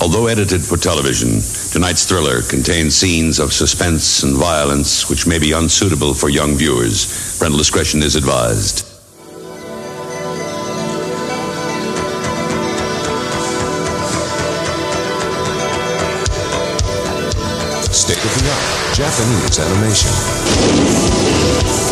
Although edited for television, tonight's thriller contains scenes of suspense and violence which may be unsuitable for young viewers. Parental discretion is advised. State of the art Japanese animation.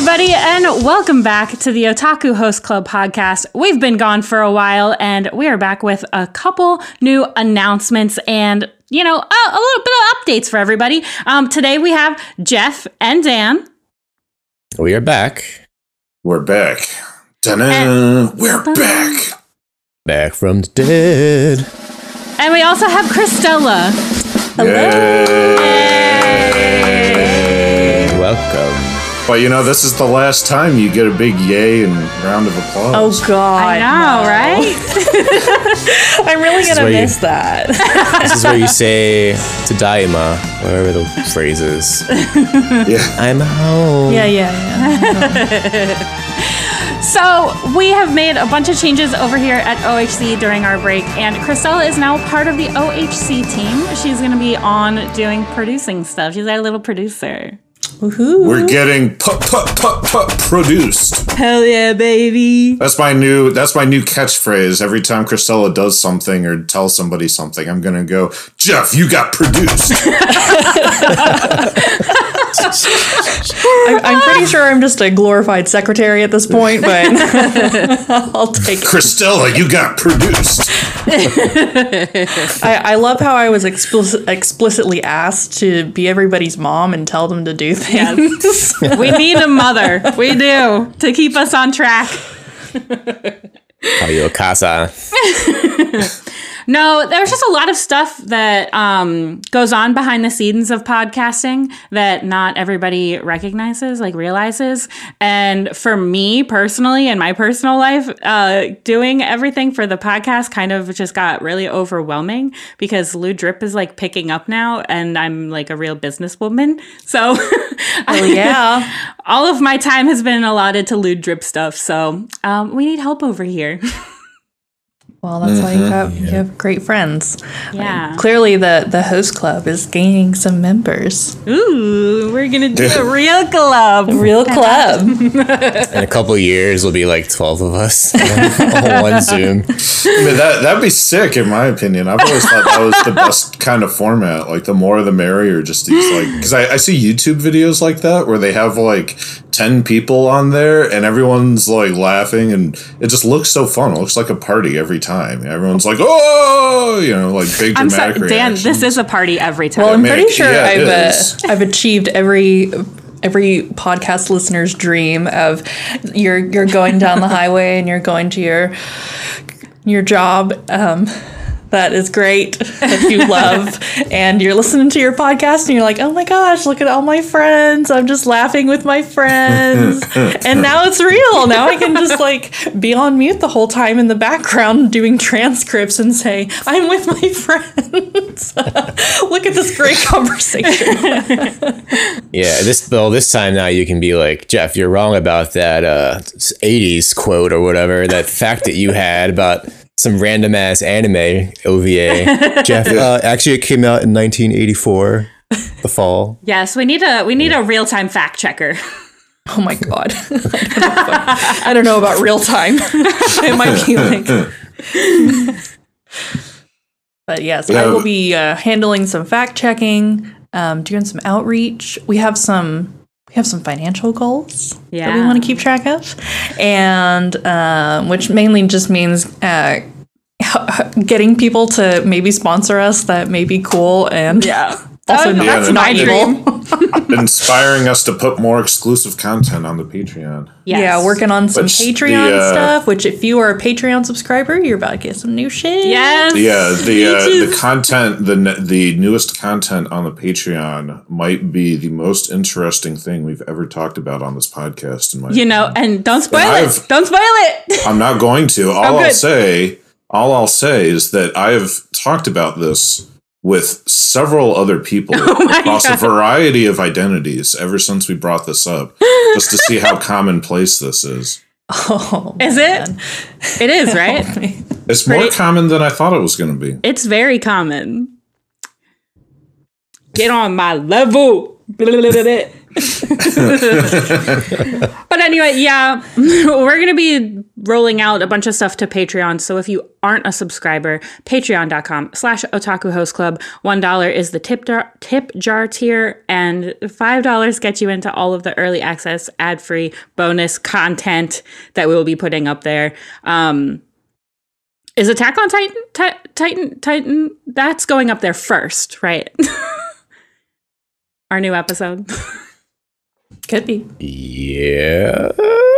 Everybody, and welcome back to the Otaku Host Club podcast. We've been gone for a while, and we are back with a couple new announcements and, you know, a, a little bit of updates for everybody. Um, today we have Jeff and Dan. We are back. We're back. Ta-da! We're back. Back from the dead. And we also have Christella. Hello! Welcome. Well, you know, this is the last time you get a big yay and round of applause. Oh God! I know, right? I'm really is gonna where you- miss that. This is where you say tadaima, whatever the phrase is. Yeah. I'm home. yeah, yeah, yeah. So we have made a bunch of changes over here at OHC during our break, and Christella is now part of the OHC team. She's going to be on doing producing stuff. She's our little producer. Woohoo! We're getting produced. Hell yeah, baby! That's my new. That's my new catchphrase. Every time Christella does something or tells somebody something, I'm gonna go, Jeff. You got produced. I, I'm pretty sure I'm just a glorified secretary at this point, but I'll take it. Christella, you got produced. I, I love how I was explicit, explicitly asked to be everybody's mom and tell them to do things. We need a mother. We do to keep us on track. Kayo Casa. No, there's just a lot of stuff that um, goes on behind the scenes of podcasting that not everybody recognizes, like realizes. And for me personally, in my personal life, uh, doing everything for the podcast kind of just got really overwhelming because Lou Drip is like picking up now, and I'm like a real businesswoman. So, Oh yeah. all of my time has been allotted to Lou Drip stuff. So, um, we need help over here. Well, that's why you mm-hmm. have you have great friends. yeah. Clearly, the the host club is gaining some members. Ooh, we're gonna do a real club. Real club. In a couple years, we'll be like 12 of us on one Zoom. I mean, that that'd be sick, in my opinion. I've always thought that was the best kind of format. Like, the more the merrier. Just these like, because I, I see YouTube videos like that where they have like ten people on there and everyone's like laughing, and it just looks so fun. It looks like a party every time. Everyone's like, oh, you know, like big I'm dramatic sorry, Dan. reactions. This is a party every time. Well, I'm man, pretty sure yeah, I've uh. I've achieved every every podcast listener's dream of you're you're going down the highway and you're going to your your job. Um, that is great that you love. And you're listening to your podcast and you're like oh my gosh look at all my friends. I'm just laughing with my friends. And now it's real. Now i can just like be on mute the whole time in the background doing transcripts and say i'm with my friends. Look at this great conversation. Yeah, this well, this time now you can be like, Jeff, you're wrong about that uh, 80s quote or whatever, that fact that you had about some random ass anime OVA. Jeff, uh, actually, it came out in 1984, the fall. yes, we need a we need a real time fact checker. Oh my god. I don't know about, I don't know about real time. it might be like But yes, I will be uh, handling some fact checking, um, doing some outreach. We have some we have some financial goals that we want to keep track of, and um, which mainly just means uh, getting people to maybe sponsor us. That may be cool, and Yeah. Also, Oh, that's Yeah, my dream. inspiring us to put more exclusive content on the Patreon. Yes. Yeah, working on some Which the, Patreon uh, stuff. Which, if you are a Patreon subscriber, you're about to get some new shit. Yes. Yeah, the uh, the content, the the newest content on the Patreon might be the most interesting thing we've ever talked about on this podcast. In my You know, and don't spoil And it. I've- Don't spoil it. I'm not going to. All I'll say, all I'll say is that I have talked about this with several other people oh across a variety of identities ever since we brought this up, just to see how commonplace this is. Oh, Is it? It is, oh, right? It's more Pretty- common than I thought it was going to be. It's very common. Get on my level. but anyway, yeah, we're going to be rolling out a bunch of stuff to Patreon. So if you aren't a subscriber, patreon.com slash otaku host club. $1 is the tip jar, tip jar tier, and $5 gets you into all of the early access, ad free bonus content that we will be putting up there. Um, is Attack on Titan, Ti- Titan, Titan? That's going up there first, right? Our new episode. Could be. Yes.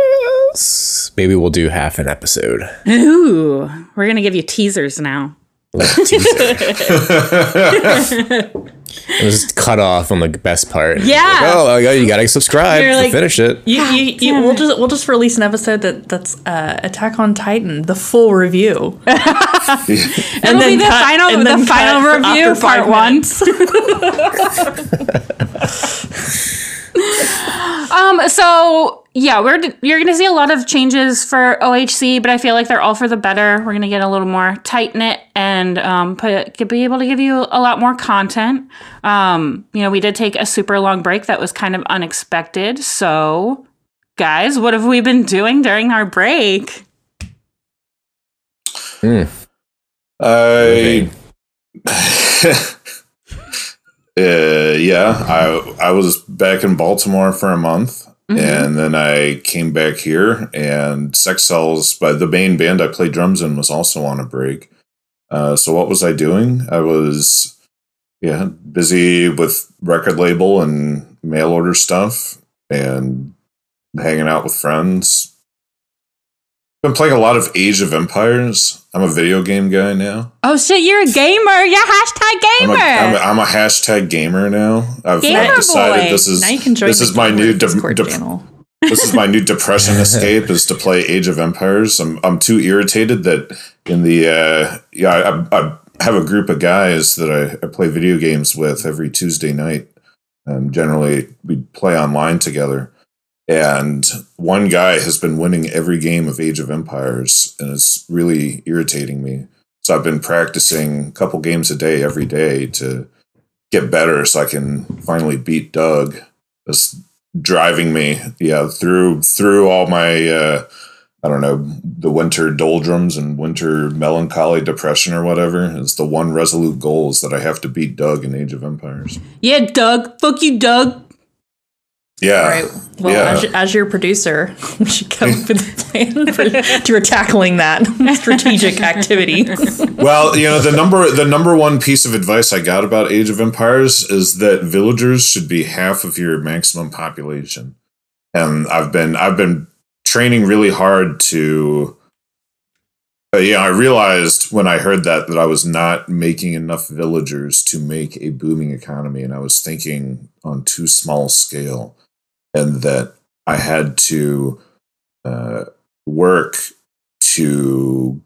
Maybe we'll do half an episode. Ooh, we're gonna give you teasers now. Like a teaser. It was cut off on the best part. Yeah. Like, oh, yeah, you gotta subscribe You're to like- finish it. You, you, you, damn we'll just we'll just release an episode that that's uh, Attack on Titan, the full review, and It'll be the cut- final, and then the final review, part one. minutes. Um. So yeah, we're you're gonna see a lot of changes for OHC, but I feel like they're all for the better. We're gonna get a little more tight knit and um, put could be able to give you a lot more content. Um, you know, we did take a super long break that was kind of unexpected. So, guys, what have we been doing during our break? I. Uh, yeah, I I was back in Baltimore for a month, and then I came back here. And Sex Cells, by the main band I played drums in, was also on a break. Uh, so what was I doing? I was yeah busy with record label and mail order stuff, and hanging out with friends. Been playing a lot of Age of Empires. I'm a video game guy now. Oh shit, you're a gamer. You're a hashtag I'm gamer. a, I'm, a, I'm a hashtag gamer now. I've Gamer decided boy. this is now you can join this is my new de- de- channel. this is my new depression escape is to play Age of Empires. I'm I'm too irritated that in the uh, yeah I, I have a group of guys that I, I play video games with every Tuesday night. Um, generally, we play online together. And one guy has been winning every game of Age of Empires, and it's really irritating me. So I've been practicing a couple games a day every day to get better, so I can finally beat Doug. It's driving me, yeah, through through all my uh, I don't know the winter doldrums and winter melancholy depression or whatever. It's the one resolute goal is that I have to beat Doug in Age of Empires. yeah, Doug. Fuck you, Doug. Yeah, right. Well, yeah. as, as your producer, we should come up with a plan for, for tackling that strategic activity. Well, you know, the number the number one piece of advice I got about Age of Empires is that villagers should be half of your maximum population. And I've been I've been training really hard to uh, yeah, I realized when I heard that that I was not making enough villagers to make a booming economy and I was thinking on too small scale and that I had to uh, work to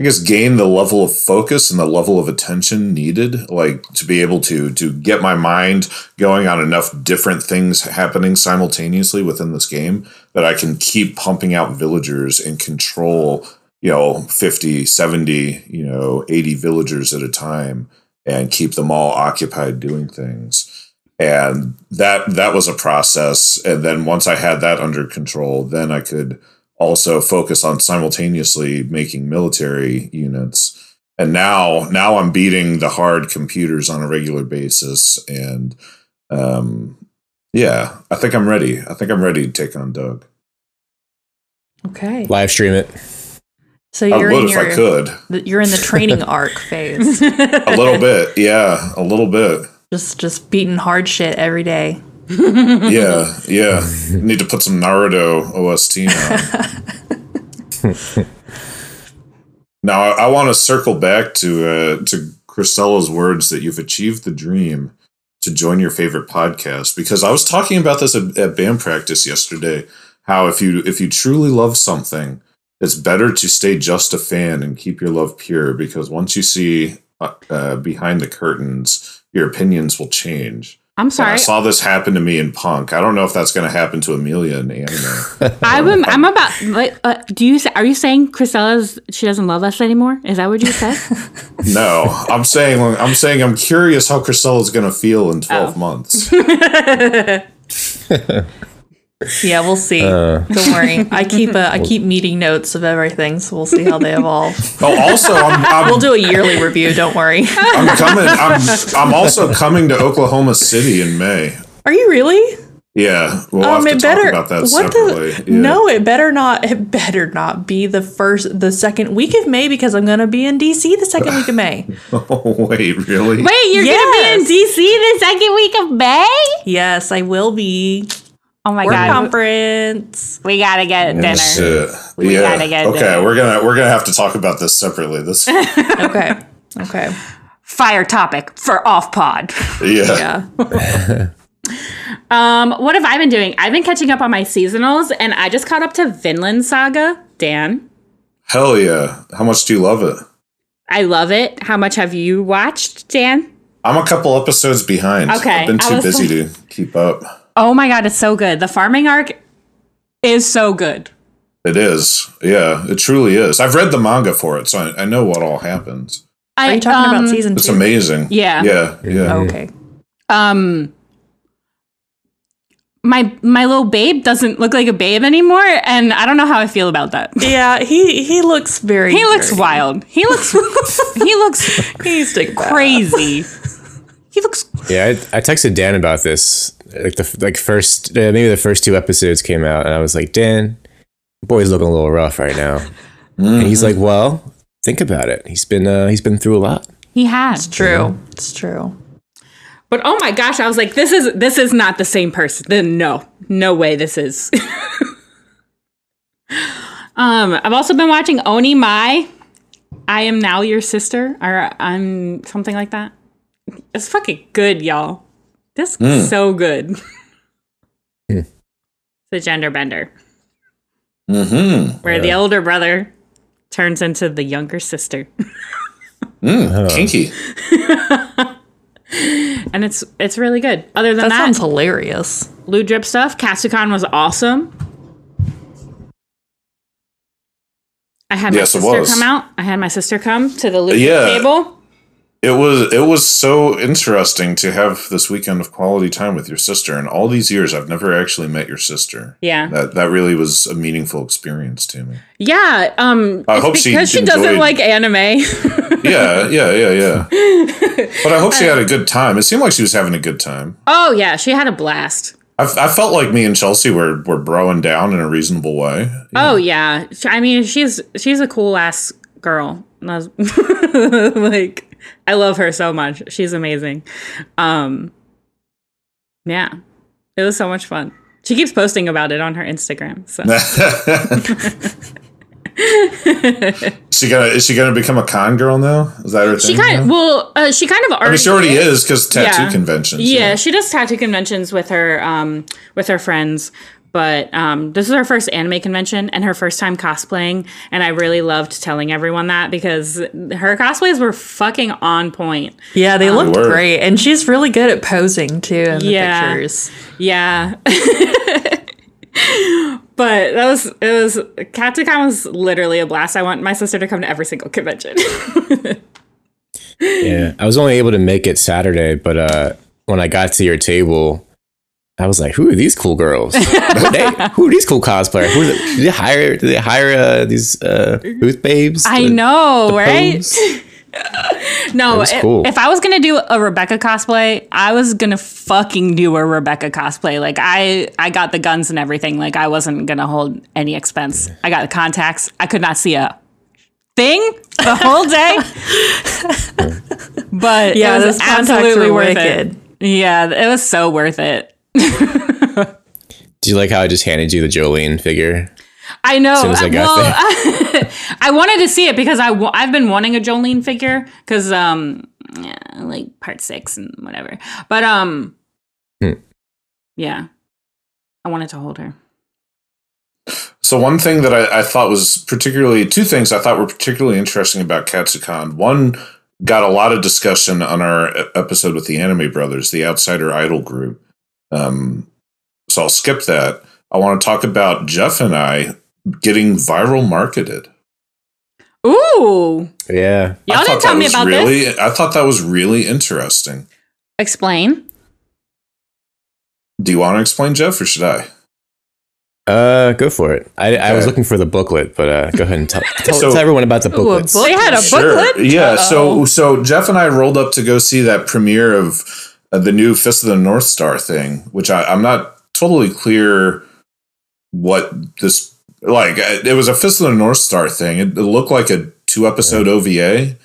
I guess gain the level of focus and the level of attention needed, like to be able to to get my mind going on enough different things happening simultaneously within this game that I can keep pumping out villagers and control, you know, 50, 70, you know, 80 villagers at a time and keep them all occupied doing things. And that that was a process. And then once I had that under control, then I could also focus on simultaneously making military units and now now i'm beating the hard computers on a regular basis and um yeah i think i'm ready i think i'm ready to take on doug Okay. Live stream it. So you're would in if your i could you're in the training arc phase. a little bit yeah a little bit Just just beating hard shit every day. yeah, yeah. Need to put some Naruto OST on. now, I, I want to circle back to uh, to Christella's words that you've achieved the dream to join your favorite podcast because I was talking about this at, at band practice yesterday. How if you if you truly love something, it's better to stay just a fan and keep your love pure because once you see uh, uh, behind the curtains, your opinions will change. I'm And sorry. I saw this happen to me in punk. I don't know if that's going to happen to Amelia in anime. I'm, I'm about. Like, uh, do you? say- Are you saying Chrisella's she doesn't love us anymore? Is that what you said? no, I'm saying I'm saying I'm curious how Christella's going to feel in 12 Oh. months. Yeah, we'll see. Uh. Don't worry. I keep uh, I keep meeting notes of everything, so we'll see how they evolve. Oh, also, I'm, I'm, We'll do a yearly review. Don't worry. I'm coming. I'm, I'm also coming to Oklahoma City in May. Are you really? Yeah, we'll have to talk about that separately. the? Yeah. No, it better not. It better not be the first, the second week of May because I'm gonna be in DC the second week of May. Oh, wait, really? Wait, you're gonna be in DC the second week of May? Yes, I will be. Oh my Work god, conference. we gotta get dinner. Shit. We yeah. gotta get dinner. okay, there. we're gonna we're gonna have to talk about this separately. This Okay. Okay. Fire topic for off pod. yeah. Yeah. Um, what have I been doing? I've been catching up on my seasonals, and I just caught up to Vinland Saga. Dan, Hell yeah. How much do you love it? I love it. How much have you watched, Dan? I'm a couple episodes behind. Okay, I've been too was busy to keep up. Oh my god, it's so good. The farming arc is so good. It is. Yeah, it truly is. I've read the manga for it, so I, I know what all happens. I, Are you talking um, about season two? It's amazing. Yeah. Yeah. Yeah. Okay. um my my little babe doesn't look like a babe anymore and i don't know how i feel about that Yeah, he he looks very. he looks dirty. wild he looks he looks He's stick crazy he looks Yeah, I, I texted Dan about this. Like the like first, uh, maybe the first two episodes came out, and I was like, Dan, the boy's looking a little rough right now. And he's like, Well, think about it. He's been uh, he's been through a lot. he has It's True. It's true. but oh my gosh i was like this is this is not the same person then no no way this is um i've also been watching Onimai i am now your sister or i'm something like that it's fucking good y'all this is so good it's a gender bender Mm-hmm. where the older brother turns into the younger sister Mm, kinky. and it's it's really good other than That that, sounds hilarious. Lou Drip stuff. Katsucon was awesome. I had my Yes, it sister come out. I had my sister come to the Lou Drip Yeah. table. It was it was so interesting to have this weekend of quality time with your sister. and all these years, I've never actually met your sister. Yeah. That that really was a meaningful experience to me. Yeah, um, I hope she because she, doesn't like anime. Yeah, yeah, yeah, yeah. But I hope she had a good time. It seemed like she was having a good time. oh yeah, she had a blast. I, I felt like me and Chelsea were were broing down in a reasonable way. Oh yeah, I mean she's she's a cool ass girl. And I was- like I love her so much. She's amazing. Um, yeah, it was so much fun. She keeps posting about it on her Instagram. So she gonna is she gonna become a con girl now? Is that her she thing? kind of well, uh, she kind of already. I mean, she already is because tattoo Yeah. conventions. Yeah, she does tattoo conventions with her um with her friends. But um, this is her first anime convention and her first time cosplaying, and I really loved telling everyone that because her cosplays were fucking on point. Yeah, they looked were. great, and she's really good at posing too in the Yeah. pictures. Yeah. but that was it was Katsucon was literally a blast. I want my sister to come to every single convention. Yeah, I was only able to make it Saturday, but uh, when I got to your table, I was like, "Who are these cool girls? They- who are these cool cosplayers? Who are they, did they hire? Did they hire uh, these uh, booth babes? I to- know, to right? No, was cool. if I was gonna do a Rebecca cosplay, I was gonna fucking do a Rebecca cosplay. Like I, I got the guns and everything. Like I wasn't gonna hold any expense. I got the contacts. I could not see a thing the whole day. but Yeah, it was those contacts absolutely were worth wicked. it. Yeah, it was so worth it. Do you like how I just handed you the Jolene figure? I know. soon as I got well, I wanted to see it because I w- I've been wanting a Jolene figure because um yeah, like part six and whatever. But um Hmm. yeah, I wanted to hold her. So one thing that I, I thought was particularly two things I thought were particularly interesting about Katsucon. One got a lot of discussion on our episode with the Anime Brothers, the Outsider Idol group. Um, so I'll skip that. I want to talk about Jeff and I getting viral marketed. Ooh, Yeah. I y'all thought didn't tell that me was about really, this. I thought that was really interesting. Explain. Do you want to explain, Jeff, or should I? Uh, go for it. I, I was looking for the booklet, but uh, go ahead and tell, tell, So- tell everyone about the Ooh, a They had a booklet. Yeah. So so Jeff and I rolled up to go see that premiere of the new Fist of the North Star thing, which I, I'm not totally clear what this like. uh, It was a Fist of the North Star thing. It, it looked like a two episode OVA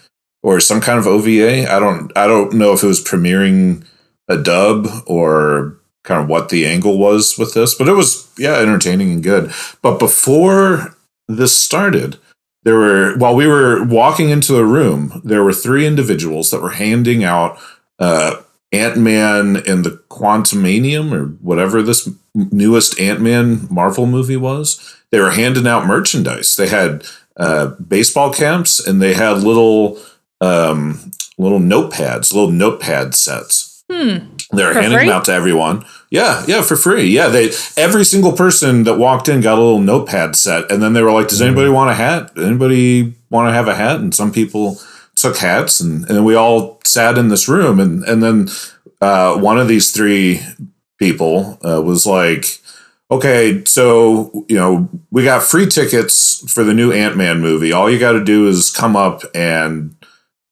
or some kind of OVA. I don't I don't know if it was premiering a dub or kind of what the angle was with this, but it was yeah entertaining and good. But before this started, there were while we were walking into the room, there were three individuals that were handing out uh, Ant Man and the Quantumania or whatever this newest Ant Man Marvel movie was. They were handing out merchandise. They had uh, baseball caps and they had little um, little notepads, little notepad sets. Hmm. They're handing free? them out to everyone. Yeah, yeah, for free. Yeah, they every single person that walked in got a little notepad set, and then they were like, "Does anybody want a hat? Anybody want to have a hat?" And some people took hats, and, and then we all sat in this room, and and then uh, one of these three people uh, was like, "Okay, so you know we got free tickets for the new Ant Man movie. All you got to do is come up and."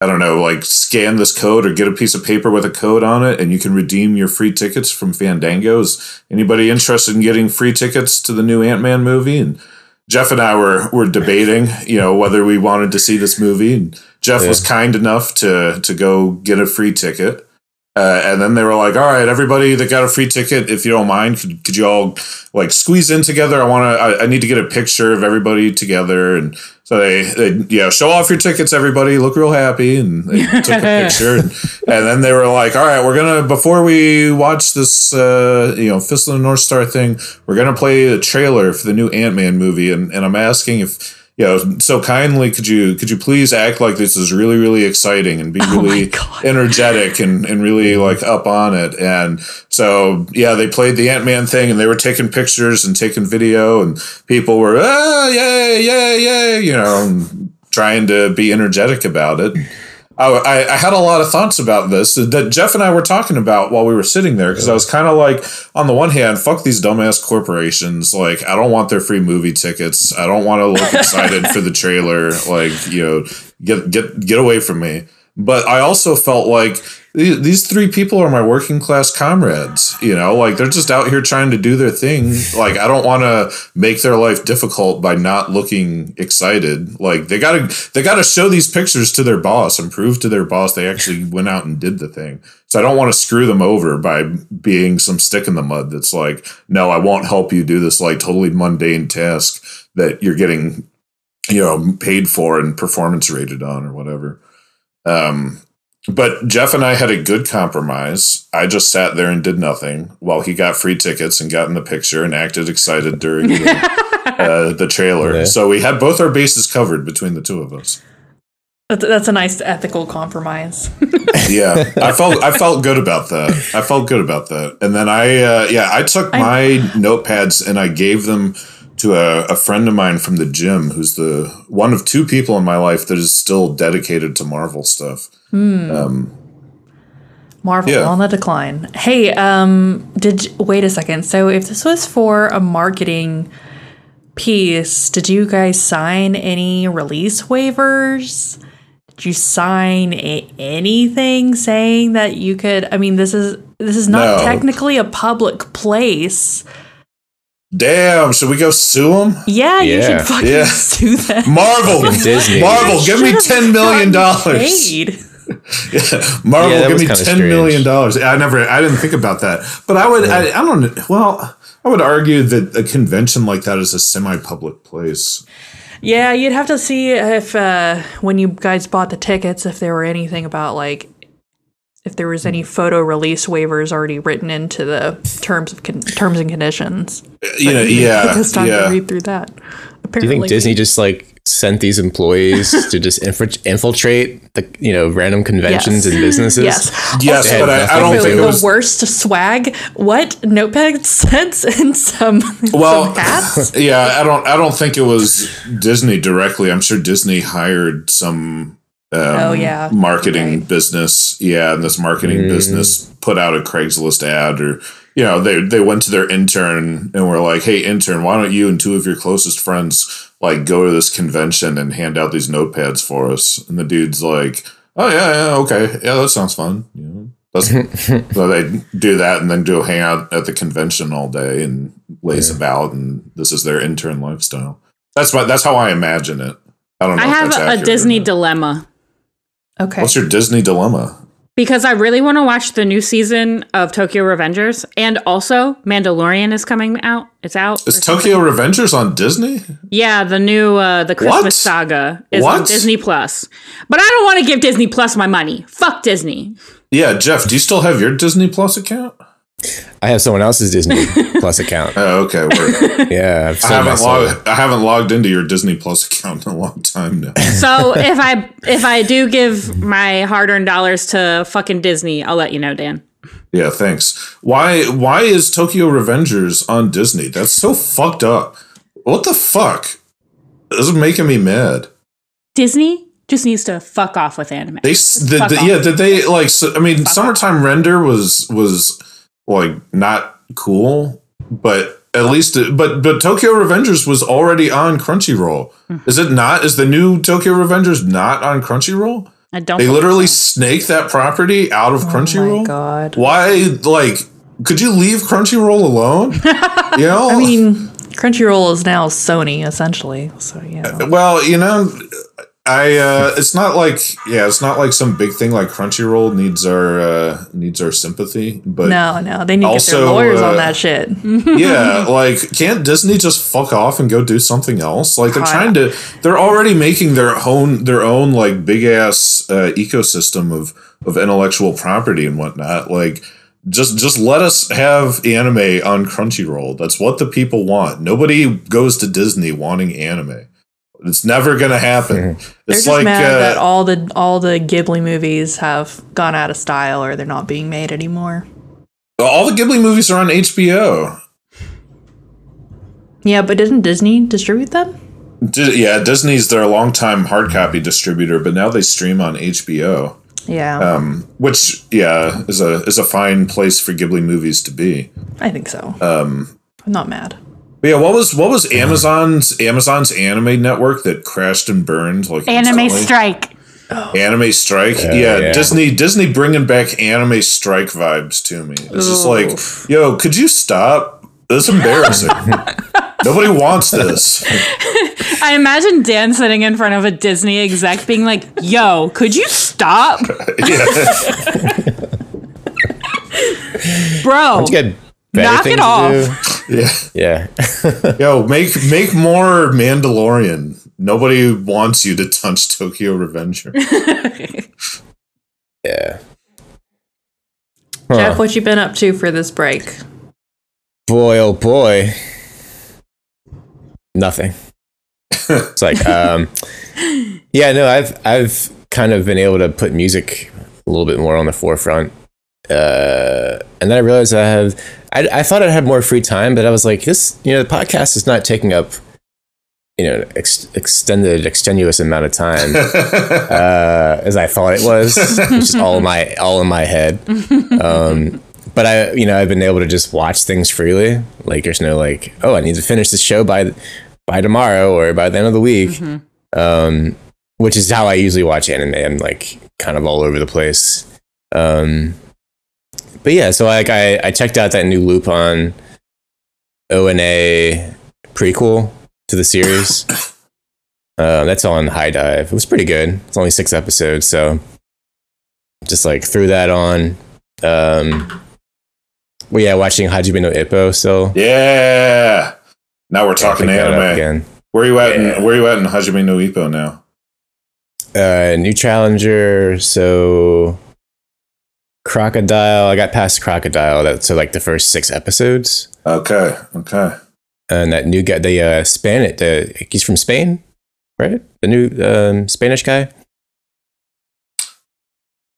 I don't know, like scan this code or get a piece of paper with a code on it, and you can redeem your free tickets from Fandango. Is anybody interested in getting free tickets to the new Ant Man movie? And Jeff and I were were debating, you know, whether we wanted to see this movie. And Jeff was kind enough to to go get a free ticket. Uh, and then they were like, "All right, everybody that got a free ticket, if you don't mind, could, could you all like squeeze in together? I want to. I, I need to get a picture of everybody together." And so they, they, yeah, show off your tickets, everybody. Look real happy, and they took a picture. And, and then they were like, "All right, we're gonna before we watch this, uh, you know, Fist of the North Star thing, we're gonna play a trailer for the new Ant Man movie." And and I'm asking if you know, so kindly could you could you please act like this is really really exciting and be really God. energetic and and really like up on it. And so yeah they played the ant-man thing and they were taking pictures and taking video and people were ah yay yay yay you know trying to be energetic about it I, I, had a lot of thoughts about this that Jeff and I were talking about while we were sitting there because I was kind of like, on the one hand, fuck these dumbass corporations. Like, I don't want their free movie tickets. I don't want to look excited for the trailer. Like, you know, get get get away from me. But I also felt like these three people are my working class comrades. You know, like they're just out here trying to do their thing. Like, I don't want to make their life difficult by not looking excited. Like, they gotta they gotta show these pictures to their boss and prove to their boss they actually went out and did the thing. So I don't want to screw them over by being some stick in the mud that's like, no, I won't help you do this like totally mundane task that you're getting, you know, paid for and performance rated on or whatever. Um, but Jeff and I had a good compromise. I just sat there and did nothing while he got free tickets and got in the picture and acted excited during the, uh, the trailer. Yeah. So we had both our bases covered between the two of us. That's, that's a nice ethical compromise. Yeah, I felt I felt good about that. I felt good about that. And then I uh, yeah I took my notepads and I gave them to a, a friend of mine from the gym who's the one of two people in my life that is still dedicated to Marvel stuff. Um, Marvel Yeah. on the decline. Hey, um, did wait a second. So if this was for a marketing piece, did you guys sign any release waivers? Did you sign a- anything saying that you could? I mean, this is this is not No. technically a public place. Damn, should we go sue them? Yeah, you should fucking Yeah. sue them. Marvel, Disney. Marvel, give me ten million dollars. Paid. Marvel, Yeah, give me kinda ten million dollars. I never, I didn't think about that, but I would, I, I don't. Well, I would argue that a convention like that is a semi-public place. Yeah, you'd have to see if uh, when you guys bought the tickets, if there were anything about like if there was any hmm. photo release waivers already written into the terms of con- terms and conditions. You know, Take yeah, us time to yeah. read through that. Do you think Disney just like sent these employees to just infra- infiltrate the you know random conventions Yes. and businesses? Yes. Yes, They but I, I don't to think do it the was. worst swag. What notepad sets and some Well, some hats. yeah, I don't. I don't think it was Disney directly. I'm sure Disney hired some. Um, Oh, yeah. marketing Right. business. Yeah, and this marketing business put out a Craigslist ad, or you know, they they went to their intern and were like, "Hey, intern, why don't you and two of your closest friends like go to this convention and hand out these notepads for us?" And the dude's like, "Oh yeah, yeah, okay, yeah, that sounds fun." You know, that's, so they do that and then go hang out at the convention all day and laze about, and this is their intern lifestyle. That's my, that's how I imagine it. I don't know. I if have that's a Disney dilemma Okay. What's your Disney dilemma? because I really want to watch the new season of Tokyo Revengers, and also Mandalorian is coming out. It's out. Is something. Tokyo Revengers on Disney? Yeah, the new uh, the Christmas What? saga is on Disney Plus. But I don't want to give Disney Plus my money. Fuck Disney. Yeah, Jeff, do you still have your Disney Plus account? I have someone else's Disney Plus account. Oh, okay. Word. Yeah, I've I sold my haven't soul. logged. I haven't logged into your Disney Plus account in a long time now. So if I if I do give my hard earned dollars to fucking Disney, I'll let you know, Dan. Yeah, thanks. Why? Why is Tokyo Revengers on Disney? That's so fucked up. What the fuck? This is making me mad. Disney just needs to fuck off with anime. They s- did, fuck did- off. yeah. Did they like? So, I mean, summertime render was was like not cool, but at least it, but but Tokyo Revengers was already on Crunchyroll. Hmm. Is it not? Is the new Tokyo Revengers not on Crunchyroll? I don't. They literally so. snake that property out of Oh my Crunchyroll. god. Why? Like, could you leave Crunchyroll alone? You know. I mean, Crunchyroll is now Sony essentially. So yeah. Well, you know, I uh it's not like yeah, it's not like some big thing like Crunchyroll needs our uh needs our sympathy, but No, no, they need to get their lawyers uh, on that shit. yeah, like can't Disney just fuck off and go do something else? Like they're trying to they're already making their own their own like big ass uh, ecosystem of of intellectual property and whatnot. Like just just let us have anime on Crunchyroll. That's what the people want. Nobody goes to Disney wanting anime. It's never gonna happen. They're It's just like mad that uh, all the all the Ghibli movies have gone out of style or they're not being made anymore. all the Ghibli movies are on HBO. Yeah, but didn't Disney distribute them? Di- yeah, Disney's their longtime hard copy distributor, but now they stream on HBO. Yeah, Um, which yeah is a is a fine place for Ghibli movies to be. I think so. Um, I'm not mad. But yeah, what was what was Amazon's Amazon's anime network that crashed and burned like Anime instantly? strike. Oh. Anime strike, yeah, yeah. Disney Disney bringing back anime strike vibes to me. It's just like, yo, could you stop? This is embarrassing. Nobody wants this. I imagine Dan sitting in front of a Disney exec being like, "Yo, could you stop, Yeah. bro?" Better Knock it things to off. Do. Yeah. Yeah. Yo, make make more Mandalorian. Nobody wants you to touch Tokyo Revenger. Yeah. Jeff, what you been up to for this break? boy oh boy nothing it's like um yeah no i've i've kind of been able to put music a little bit more on the forefront uh and then i realized i have i, I thought i'd have more free time but i was like this you know the podcast is not taking up you know ex- extended extenuous amount of time uh as i thought it was which is all in my all in my head um but I, you know, I've been able to just watch things freely. Like, there's no like, oh, I need to finish this show by by tomorrow or by the end of the week. Um, which is how I usually watch anime. I'm like kind of all over the place. Um, but yeah, so like I I checked out that new Lupin O and A prequel to the series. uh, that's on HIDIVE. It was pretty good. It's only six episodes, so just like threw that on. Um, well, yeah, watching Hajime no Ippo still. Yeah. Now we're talking Pick that up anime. again. Where you at? Yeah. In, where you at in Hajime no Ippo now? Uh, new challenger. So crocodile. I got past crocodile. That's like the first six episodes. Okay. Okay. and that new guy, the uh, Spanish, the he's from Spain, right? The new um, Spanish guy.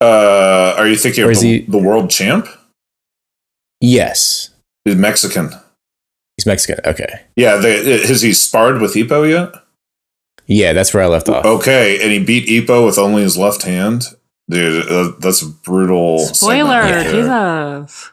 Uh, are you thinking Or of is the, he- the world champ? Yes, He's Mexican. he's Mexican. Okay, Yeah. They, has he sparred with Ippo yet? yeah, that's where I left off. Okay, and he beat Ippo with only his left hand. Dude, uh, that's a brutal. Spoiler, right. Jesus.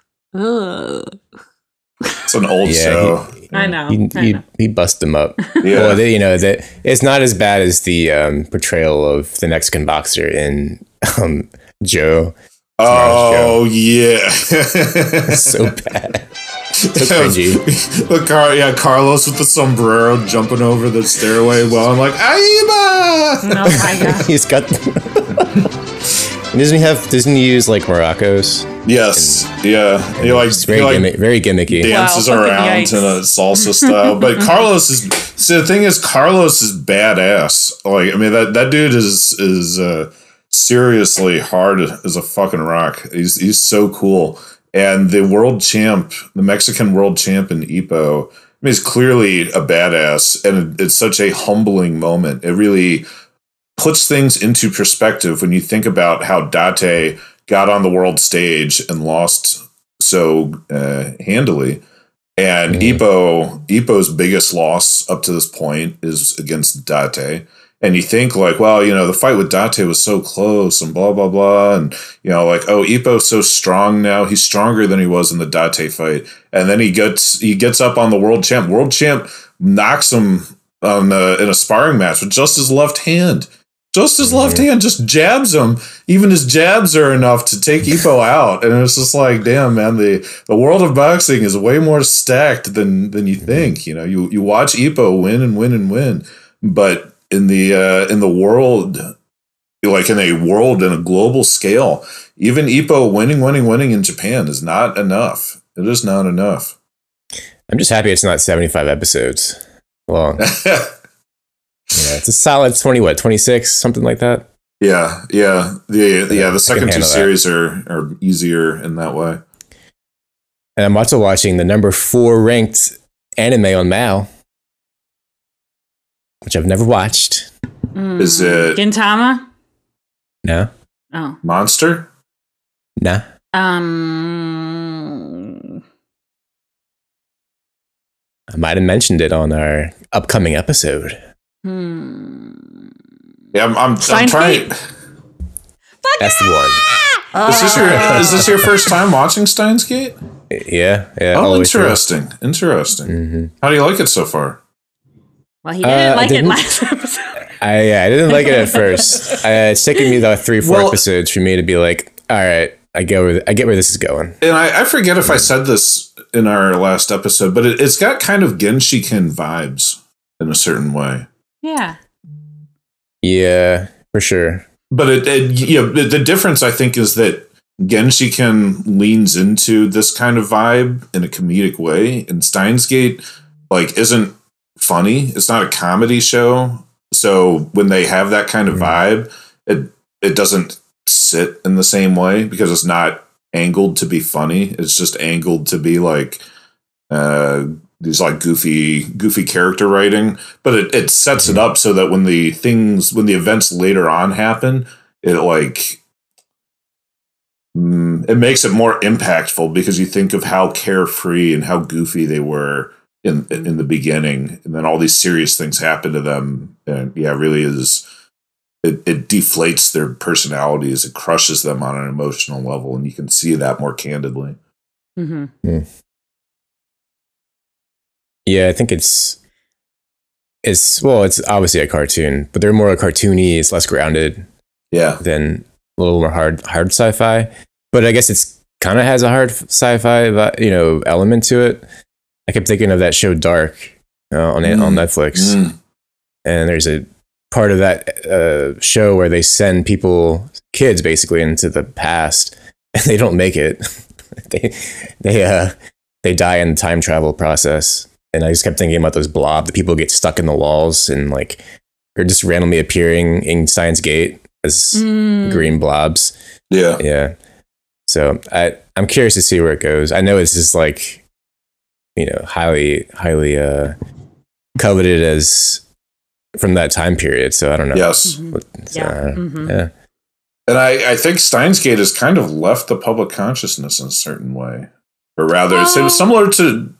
It's an old yeah, show. he, I know, He, I he, know. he busted him up. Yeah. Well, they, you know that it's not as bad as the um, portrayal of the Mexican boxer in um, Joe. oh yeah. So bad. So cringy. Look, Car- yeah, Carlos with the sombrero jumping over the stairway. Well, I'm like, Aiba! Oh my god. He's got. Doesn't he have? Doesn't he use like Maracos? Yes, yeah. He like, very he like gimmick, very gimmicky. dances Wow, fucking around yikes. in a salsa style. But Carlos is. See, the thing is, Carlos is badass. Like, I mean, that that dude is is uh, seriously hard as a fucking rock. He's he's so cool. And the world champ, the Mexican world champ in Ippo, I mean, he's clearly a badass, and it- it's such a humbling moment. It really puts things into perspective when you think about how Date got on the world stage and lost so uh, handily. And Mhm. Ippo, Ippo's biggest loss up to this point is against Date. And you think like, well, you know, the fight with Date was so close and blah blah blah, and you know, like, oh, Ippo's so strong now. He's stronger than he was in the Date fight. And then he gets he gets up on the world champ. World champ knocks him on uh, in a sparring match with just his left hand. Just his left hand just jabs him. Even his jabs are enough to take Ippo out. And it's just like, damn, man, the, the world of boxing is way more stacked than than you think. You know, you you watch Ippo win and win and win, but in the uh, in the world, like in a world in a global scale, even Ippo winning, winning, winning in Japan is not enough. It is not enough. I'm just happy it's not 75 episodes long. yeah, it's a solid 20, what, 26, something like that. yeah, yeah, the yeah. The second two handle that. series are are easier in that way. And I'm also watching the number four ranked anime on Mal, which I've never watched. Mm. Is it- Gintama? No, Oh. Monster. nah. Um. I might have mentioned it on our upcoming episode. Hmm. Yeah, I'm. I'm, I'm trying. Gate? That's the one. Is this your is this your first time watching Steins Gate? Yeah, yeah. Oh, all the through. interesting. Interesting. Mhm. How do you like it so far? Well, he didn't Uh, I like didn't- it last episode. I yeah, I didn't like it at first. Uh, it's taken me about three, four Well- episodes for me to be like, all right, I get where I get where this is going. And I, I forget if I said this in our last episode, but it, it's got kind of Genshiken vibes in a certain way. Yeah. Yeah, for sure. But it, it you know, the, the difference I think is that Genshiken leans into this kind of vibe in a comedic way, and Steins Gate like isn't funny. It's not a comedy show, so when they have that kind of Mhm. vibe, it it doesn't sit in the same way because it's not angled to be funny. It's just angled to be like uh these like goofy goofy character writing but it, it sets it up so that when the things when the events later on happen it like mm, it makes it more impactful because you think of how carefree and how goofy they were in in the beginning and then all these serious things happen to them and yeah it really is it, it deflates their personalities it crushes them on an emotional level and you can see that more candidly. Mm-hmm. Yeah, I think it's it's well, it's obviously a cartoon, but they're more cartoony. It's less grounded yeah than a little more hard hard sci-fi. But I guess it's kind of has a hard sci-fi you know element to it. I kept thinking of that show Dark uh, on on Netflix, Mm. and there's a part of that uh, show where they send people, kids, basically into the past, and they don't make it. they they uh they die in the time travel process, and I just kept thinking about those blob. that people get stuck in the walls and like are just randomly appearing in Steins Gate as Mm. green blobs. Yeah. Yeah. So I I'm curious to see where it goes. I know it's just like you know highly highly uh coveted as from that time period. So I don't know. Yes. What- so, Yeah. uh, Mhm. yeah. And I, I think Steins Gate has kind of left the public consciousness in a certain way. Or rather, it's similar to.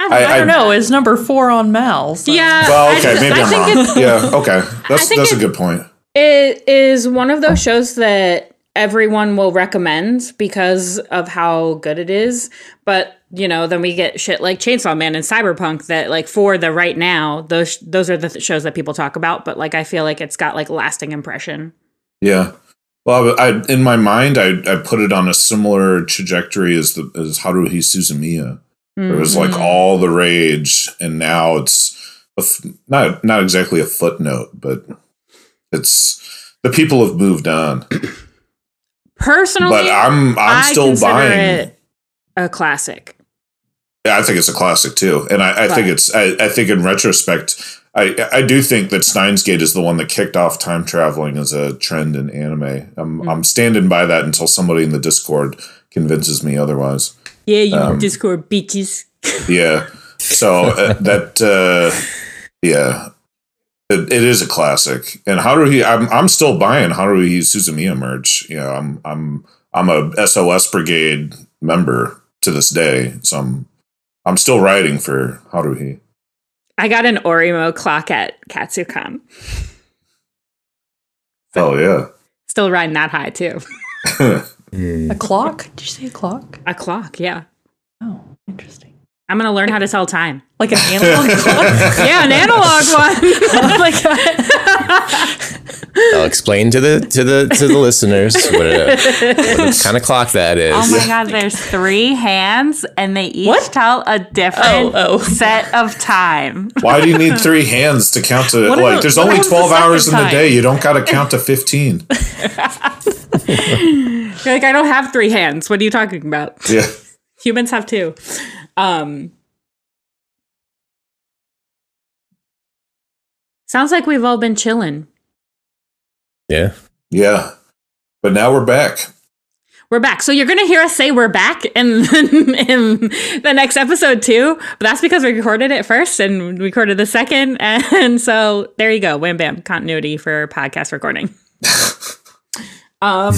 I, I- don't know. Is number four on Mal. so- Yeah. Well, I okay, just- maybe I I'm think wrong. it's- Yeah, okay. That's, think that's a good point. It is one of those shows that everyone will recommend because of how good it is. But, you know, then we get shit like Chainsaw Man and Cyberpunk that like for the right now, those those are the th- shows that people talk about, but like I feel like it's got like lasting impression. Yeah. Well, I, in my mind, I, I put it on a similar trajectory as the as Haruhi Suzumiya. It was like Mhm. all the rage, and now it's a f- not not exactly a footnote, but it's the people have moved on. personally But I'm I'm I still buying. it a classic. Yeah, I think it's a classic too, and I, I think it's. I, I think in retrospect, I I do think that Steins Gate is the one that kicked off time traveling as a trend in anime. I'm Hmm. I'm standing by that until somebody in the Discord convinces me otherwise. Yeah, you Um, Discord bitches. Yeah, so uh, that uh, yeah, it, it is a classic. And Haruhi, I'm I'm still buying Haruhi Suzumiya merch. You know, I'm I'm I'm a SOS Brigade member to this day, so I'm I'm still writing for Haruhi. I got an Orimo clock at Katsucon. Oh yeah. Still riding that high too. Mm. A clock? Did you say a clock? A clock, yeah. Oh, interesting. I'm gonna learn how to tell time. Like an analog clock? Yeah, an analog one. oh my god. I'll explain to the to the to the listeners what, a, what kind of clock that is. Oh my god, there's three hands and they each What? tell a different Oh, oh. set of time. Why do you need three hands to count to What like? about- there's only about the twelve hours in second the day. You don't got to count to fifteen. You're like, I don't have three hands. What are you talking about? Yeah. Humans have two. Um Sounds like we've all been chilling. Yeah. Yeah. But now we're back. We're back. So you're going to hear us say we're back in, in the next episode too. But that's because we recorded it first and recorded the second. And so there you go. Wham bam. Continuity for podcast recording. um,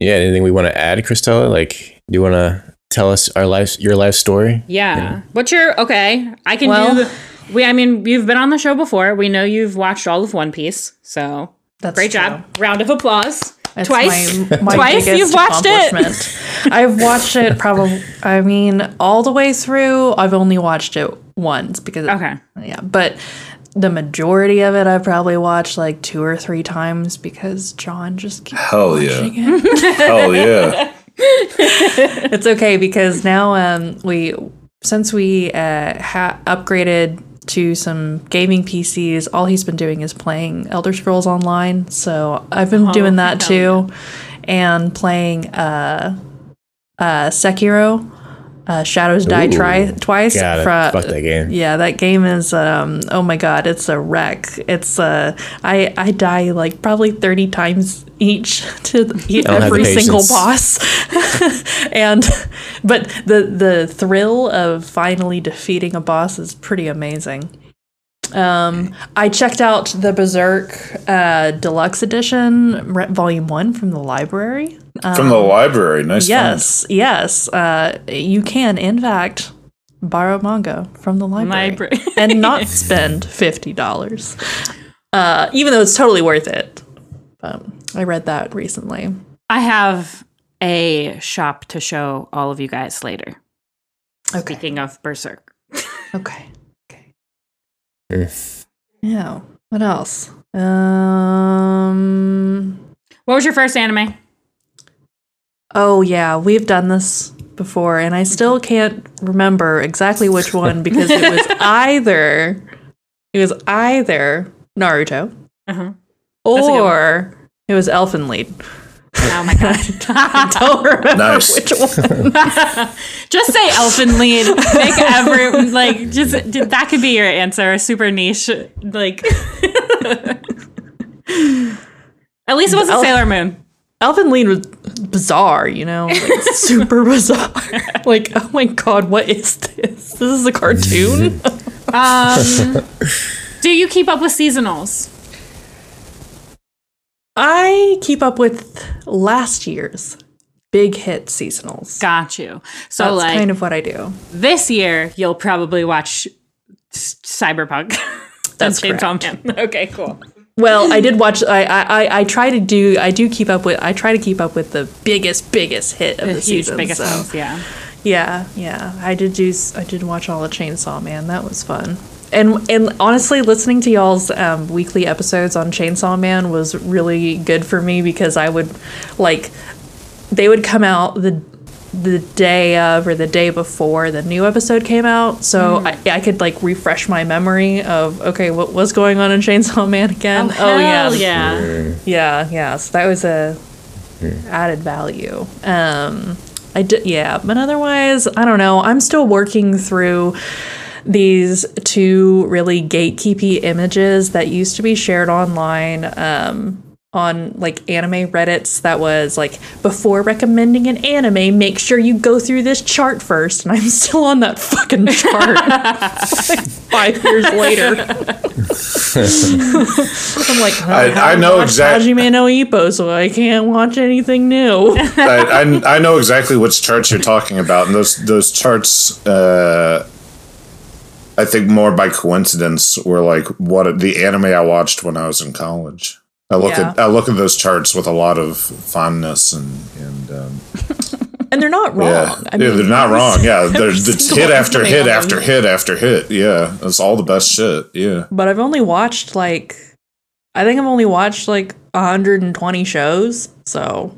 Yeah. Anything we want to add, Christella? Like, do you want to tell us our life, your life story? yeah. What's your, okay. I can Well- do, we, I mean, you've been on the show before. We know you've watched all of One Piece. So That's great true. job. Round of applause. It's Twice? My, my Twice you've watched it? I've watched it probably. I mean, all the way through. I've only watched it once because. Okay. Yeah, but the majority of it I've probably watched like two or three times because John just keeps Hell yeah. watching it. Hell yeah. it's okay because now um we since we uh ha- upgraded to some gaming PCs, all he's been doing is playing Elder Scrolls Online. So I've been doing that too, and playing uh uh Sekiro. Uh, Shadows Die Ooh. tri- twice. Fra- Fuck that game. Yeah, that game is um oh my god, it's a wreck. It's uh I I die like probably 30 times each to the, don't have the every single boss. and but the the thrill of finally defeating a boss is pretty amazing. Um, I checked out the Berserk uh, Deluxe Edition, re- Volume One from the library. From the library. Nice. find. Yes, yes. Uh, you can, in fact, borrow manga from the library, Library. and not spend fifty dollars, uh, even though it's totally worth it. Um, I read that recently. I have a shop to show all of you guys later. Okay. Speaking of Berserk. Okay. Okay. Mm. Yeah. What else? Um. What was your first anime? Oh yeah, we've done this before, and I still can't remember exactly which one because it was either it was either Naruto Uh-huh. or it was Elfenlied. Oh my god. I don't remember Nice. which one. just say Elfenlied. Make every like just that could be your answer. Super niche. Like At least it wasn't Elf- Sailor Moon. Elfenlied was bizarre, you know, like super bizarre. like, oh my god, what is this? This is a cartoon. Um Do you keep up with seasonals? I keep up with last year's big hit seasonals. Got you. So That's like kind of what I do. this year you'll probably watch Cyberpunk. That's Chainsaw Okay, cool. Well, I did watch. I, I I- I try to do. I do keep up with. I try to keep up with the biggest biggest hit of the, The huge season. biggest so. ones, yeah. Yeah, yeah. I did do. I did watch all the Chainsaw Man. That was fun. And and honestly, listening to y'all's um, weekly episodes on Chainsaw Man was really good for me because I would like they would come out the the day of or the day before the new episode came out, so I, I could like refresh my memory of okay, what was going on in Chainsaw Man again? Oh, yeah, hell yeah. yeah, yeah. So that was a added value. Um, I did, yeah, but otherwise, I don't know. I'm still working through these two really gatekeepy images that used to be shared online. Um, on like anime reddits that was like before recommending an anime make sure you go through this chart first and i'm still on that fucking chart like five years later i'm like I- I haven't know watched Hajime no Ippo, so I can't watch anything new. I, I, I know exactly which charts you're talking about, and those those charts, uh, I think more by coincidence, were like what the anime I watched when I was in college. I look Yeah. at I look at those charts with a lot of fondness and and um, and they're not wrong. yeah, I yeah, they're not wrong. Yeah, they're single hit after hit after hit after hit. Yeah, it's all the best shit. Yeah, But I've only watched like, I think I've only watched like 120 shows, so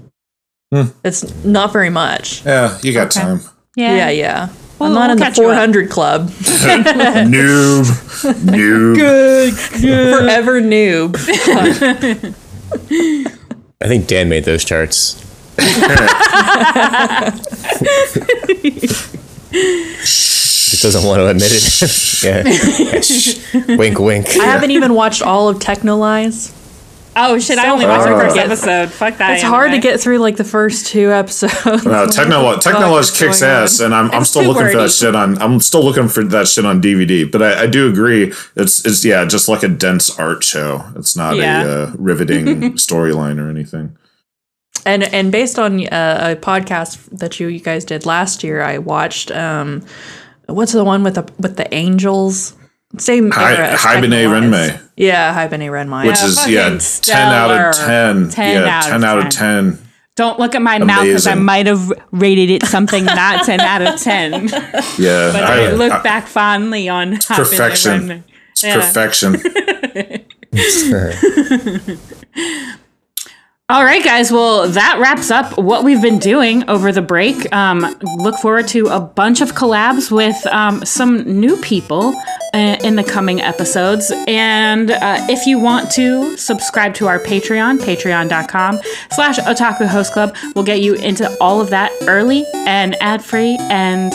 Hmm. it's not very much. yeah, you got time. Yeah. Yeah, yeah. We'll- I'm not we'll in the catch you up. 400 club. noob, noob. Good, forever noob. I think Dan made those charts. Just doesn't want to admit it. yeah. Yeah. Wink, wink. I haven't even watched all of Texhnolyze. Oh shit! I only watched the first episode. Fuck that. It's hard to get through like the first two episodes. No, Technolo Technology kicks going on? ass, and I'm, I'm still too looking for that shit on. I'm still looking for that shit on DVD. But I, I do agree, it's it's yeah, just like a dense art show. It's not Yeah. a uh, riveting storyline or anything. and and based on uh, a podcast that you you guys did last year, I watched um, what's the one with the with the angels? Same Hi, era. as Haibane Texhnolyze. Renmei, Yeah, Haibane Renmei. which Yeah, is yeah, fucking ten out of ten. 10 yeah, out of ten out of 10. ten. Don't look at my mouth because I might have rated it something not ten out of ten. But Yeah, I, I- look I- back fondly on Hop in the perfection. It's Yeah. perfection. All right, guys. Well, that wraps up what we've been doing over the break. Um, look forward to a bunch of collabs with um, some new people uh, in the coming episodes. And uh, if you want to subscribe to our Patreon, patreon.com slash otaku host club, will get you into all of that early and ad free and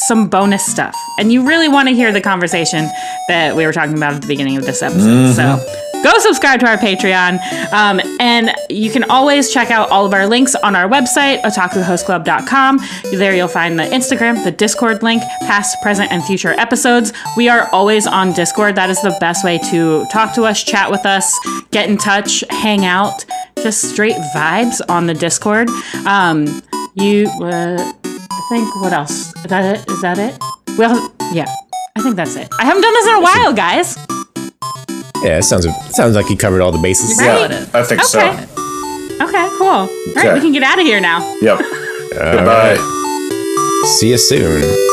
some bonus stuff. And you really want to hear the conversation that we were talking about at the beginning of this episode. So go subscribe to our Patreon. Um, and you can always check out all of our links on our website, otakuhostclub.com. There you'll find the Instagram, the Discord link, past, present, and future episodes. We are always on Discord. That is the best way to talk to us, chat with us, get in touch, hang out. Just straight vibes on the Discord. Um, you, uh, I think what else? Is that it? Is that it? Well, yeah. I think that's it. I haven't done this in a while, guys. Yeah, it sounds it sounds like you covered all the bases. Right? yeah, I think so. Okay. Okay, cool. All right, Okay. we can get out of here now. Yep. Goodbye. See you soon.